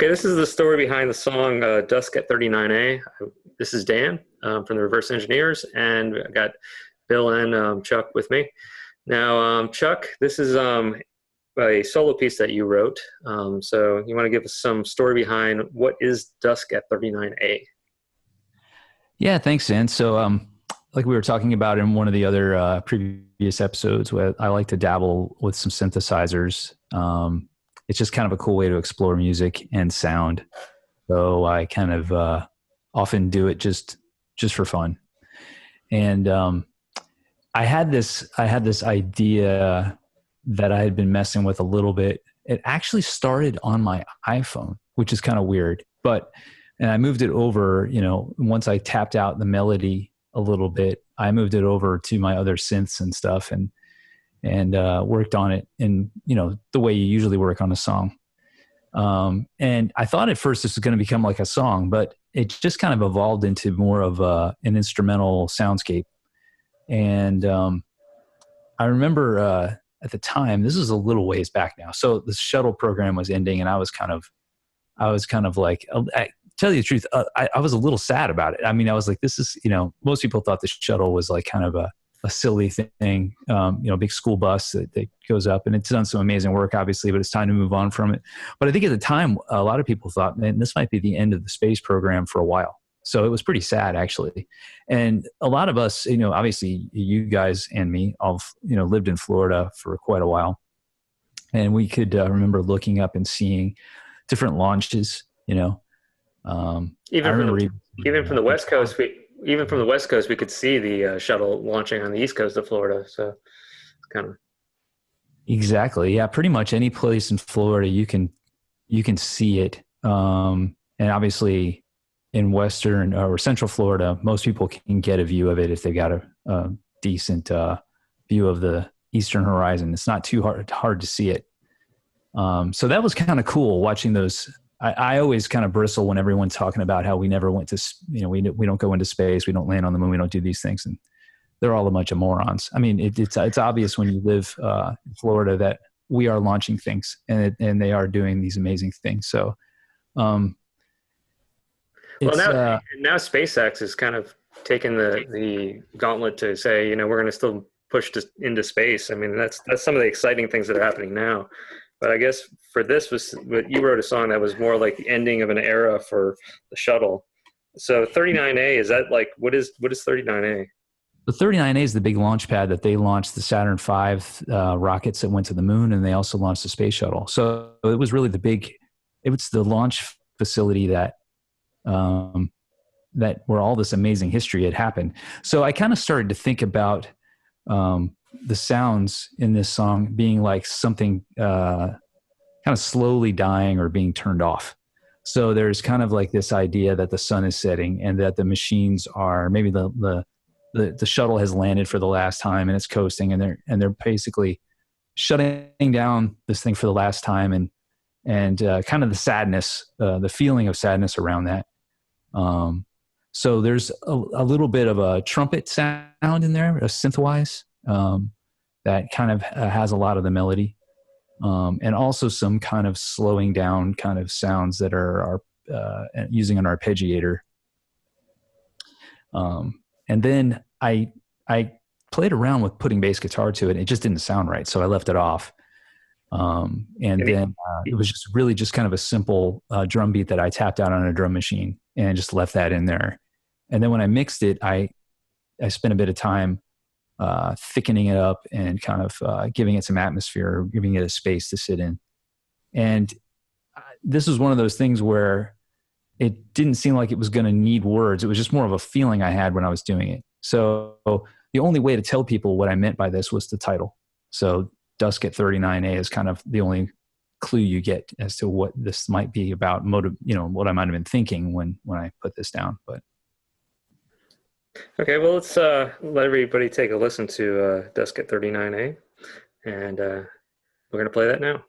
Okay, this is the story behind the song uh, Dusk at 39A. This is Dan um, from the Reverse Engineers, and I got Bill and um, Chuck with me. Now, um, Chuck, this is um, a solo piece that you wrote. Um, so you want to give us some story behind what is Dusk at 39A? Yeah, thanks, Dan. So, um, like we were talking about in one of the other uh, previous episodes, I like to dabble with some synthesizers. Um, it's just kind of a cool way to explore music and sound. So I kind of uh, often do it just just for fun. And um, I had this I had this idea that I had been messing with a little bit. It actually started on my iPhone, which is kind of weird, but and I moved it over. You know, once I tapped out the melody a little bit, I moved it over to my other synths and stuff, and and uh, worked on it in you know the way you usually work on a song. Um, and I thought at first this was going to become like a song, but it just kind of evolved into more of a, an instrumental soundscape. And um, I remember uh, at the time, this is a little ways back now. So the shuttle program was ending, and I was kind of, I was kind of like, uh, I, tell you the truth, uh, I, I was a little sad about it. I mean, I was like, this is, you know, most people thought the shuttle was like kind of a a silly thing, um, you know, big school bus that, that, goes up, and it's done some amazing work, obviously, but it's time to move on from it. But I think at the time, a lot of people thought, man, this might be the end of the space program for a while. So it was pretty sad, actually. And a lot of us, you know, obviously, you guys and me, all you know, lived in Florida for quite a while, and we could uh, remember looking up and seeing different launches. You know, um, even from the, even from the West Coast, we even from the west coast, we could see the uh, shuttle launching on the east coast of Florida. So, kind of exactly, yeah. Pretty much any place in Florida, you can you can see it, um, and obviously in western or central Florida, most people can get a view of it if they've got a, a decent uh, view of the eastern horizon. It's not too hard hard to see it. Um, so that was kind of cool watching those I, I always kind of bristle when everyone's talking about how we never went to, you know, we, we don't go into space, we don't land on the moon, we don't do these things. And they're all a bunch of morons. I mean, it, it's, it's obvious when you live uh, in Florida that we are launching things and, it, and they are doing these amazing things. So, um, well, now, uh, now SpaceX is kind of taking the, the gauntlet to say, you know, we're going to still push to, into space. I mean, that's, that's some of the exciting things that are happening now. But I guess for this was what you wrote a song that was more like the ending of an era for the shuttle. So 39A is that like what is what is 39A? The 39A is the big launch pad that they launched the Saturn V uh, rockets that went to the moon, and they also launched the space shuttle. So it was really the big, it was the launch facility that, um, that where all this amazing history had happened. So I kind of started to think about um, the sounds in this song being like something uh, kind of slowly dying or being turned off. So there's kind of like this idea that the sun is setting and that the machines are maybe the the the, the shuttle has landed for the last time and it's coasting and they're and they're basically shutting down this thing for the last time and and uh, kind of the sadness, uh, the feeling of sadness around that. Um, so there's a, a, little bit of a trumpet sound in there, a synthwise, um, that kind of uh, has a lot of the melody, um, and also some kind of slowing down kind of sounds that are, are uh, using an arpeggiator. Um, and then I I played around with putting bass guitar to it. It just didn't sound right, so I left it off. Um, and then uh, it was just really just kind of a simple uh, drum beat that I tapped out on a drum machine and just left that in there. And then when I mixed it, I I spent a bit of time uh, thickening it up and kind of uh, giving it some atmosphere, giving it a space to sit in. And uh, this was one of those things where it didn't seem like it was going to need words. It was just more of a feeling I had when I was doing it. So the only way to tell people what I meant by this was the title. So Dusk at 39A is kind of the only clue you get as to what this might be about motive, you know, what I might have been thinking when, when I put this down. But Okay, well, let's uh, let everybody take a listen to uh, Dusk at 39A, and uh, we're going to play that now.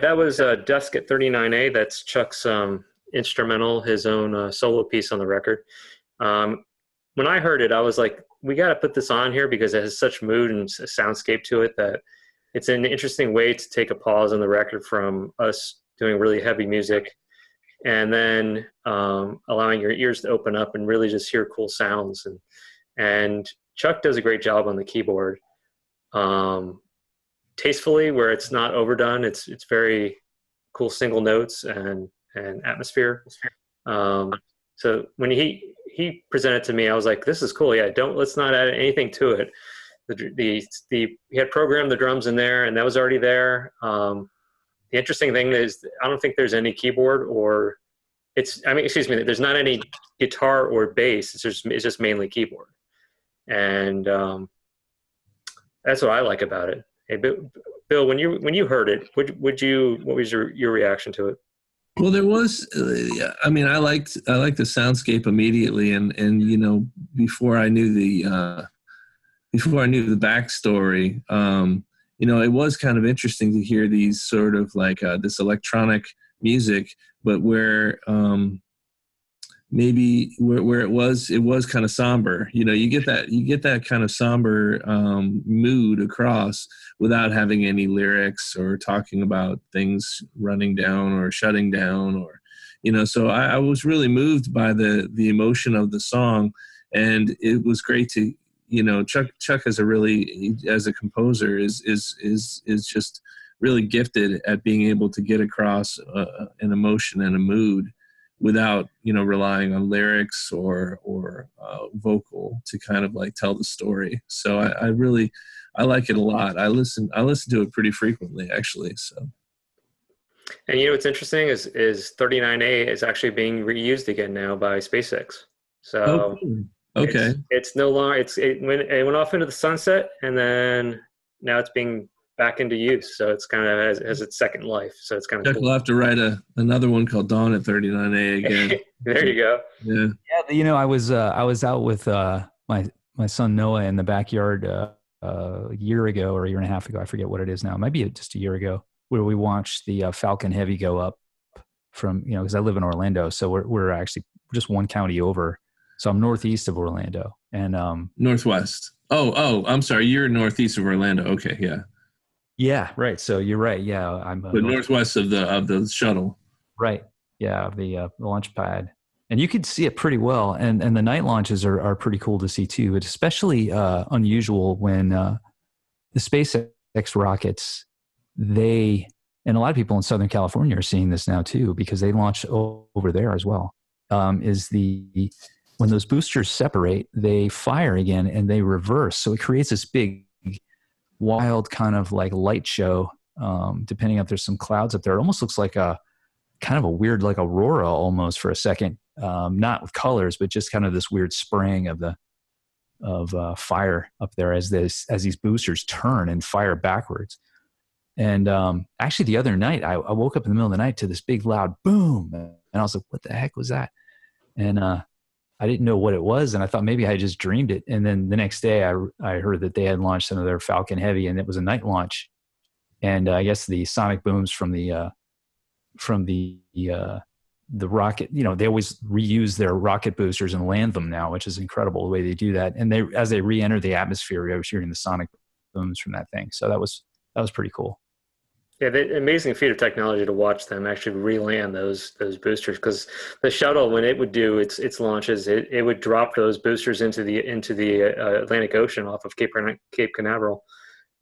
That was uh, Dusk at 39A. That's Chuck's um, instrumental, his own uh, solo piece on the record. Um, when I heard it, I was like, we got to put this on here because it has such mood and soundscape to it that it's an interesting way to take a pause on the record from us doing really heavy music and then um, allowing your ears to open up and really just hear cool sounds and and Chuck does a great job on the keyboard um, tastefully where it's not overdone. It's it's very cool single notes and and atmosphere. Um, so when he he presented to me I was like this is cool. Yeah don't let's not add anything to it. The the, the he had programmed the drums in there and that was already there. Um, the interesting thing is I don't think there's any keyboard or it's I mean excuse me there's not any guitar or bass. It's just it's just mainly keyboard. And um, that's what I like about it. Hey, Bill, when you when you heard it, would would you what was your your reaction to it? Well, there was. Uh, I mean, I liked I liked the soundscape immediately, and and you know before I knew the uh, before I knew the backstory, um, you know, it was kind of interesting to hear these sort of like uh, this electronic music, but where um, maybe where, where it was it was kind of somber. You know you get that you get that kind of somber um, mood across without having any lyrics or talking about things running down or shutting down or you know so I, I was really moved by the the emotion of the song. And it was great to you know chuck chuck as a really as a composer is is is is just really gifted at being able to get across uh, an emotion and a mood without you know relying on lyrics or or uh, vocal to kind of like tell the story. So I, I, really i like it a lot. I listen i listen to it pretty frequently actually so. And you know what's interesting is is 39a is actually being reused again now by spacex. So oh, okay it's, it's, no longer it's it went, it went off into the sunset and then now it's being back into use. So it's kind of has, has its second life. So it's kind of. Cool. We'll have to write a another one called Dawn at 39A again. there you go. Yeah. Yeah. You know, I was uh, I was out with uh, my my son Noah in the backyard uh, uh, a year ago or a year and a half ago. I forget what it is now. It might be just a year ago, where we watched the uh, Falcon Heavy go up from you know because I live in Orlando, so we're we're actually just one county over. So I'm northeast of Orlando and um, northwest. Oh, oh, I'm sorry. You're northeast of Orlando. Okay, yeah. Yeah, right. So you're right. Yeah, I'm uh, the northwest of the of the shuttle. Right. Yeah, of the uh, launch pad, and you could see it pretty well. And and the night launches are are pretty cool to see too. It's especially uh, unusual when uh, the SpaceX rockets they and a lot of people in Southern California are seeing this now too because they launch over there as well. Um, is the when those boosters separate, they fire again and they reverse, so it creates this big wild kind of like light show. Um, depending if there's some clouds up there, it almost looks like a kind of a weird like aurora almost for a second. Um, not with colors, but just kind of this weird spraying of the of uh, fire up there as this as these boosters turn and fire backwards. And um, actually, the other night, I, I, woke up in the middle of the night to this big loud boom, and I was like, "What the heck was that?" And uh, I didn't know what it was, and I thought maybe I just dreamed it. And then the next day, I I heard that they had launched some of their Falcon Heavy, and it was a night launch. And uh, I guess the sonic booms from the uh, from the uh, the rocket, you know, they always reuse their rocket boosters and land them now, which is incredible the way they do that. And they as they re-enter the atmosphere, I was hearing the sonic booms from that thing. So that was that was pretty cool. Yeah, the amazing feat of technology to watch them actually re-land those those boosters because the shuttle when it would do its its launches, it, it would drop those boosters into the into the uh, Atlantic Ocean off of Cape Cape Canaveral,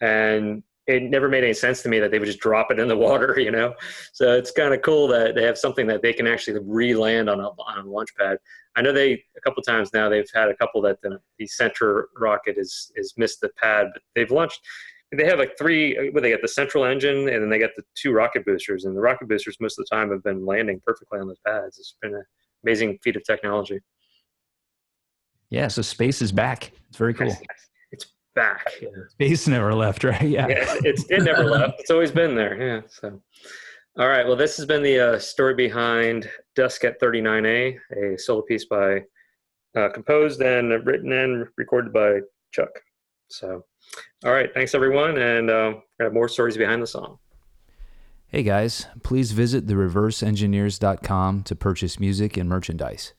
and it never made any sense to me that they would just drop it in the water, you know. So it's kind of cool that they have something that they can actually re-land on a on a launch pad. I know they a couple times now they've had a couple that the, the center rocket is is missed the pad, but they've launched they have like three well, they got the central engine and then they got the two rocket boosters and the rocket boosters most of the time have been landing perfectly on those pads. It's been an amazing feat of technology. Yeah so space is back. It's very cool. It's back. Yeah. space never left right? Yeah, yeah it's, it never left. It's always been there yeah so. All right well this has been the uh, story behind dusk at 39a a solo piece by uh, composed and written and recorded by chuck so all right. Thanks, everyone. And uh, we have more stories behind the song. Hey guys, please visit thereverseengineers.com to purchase music and merchandise.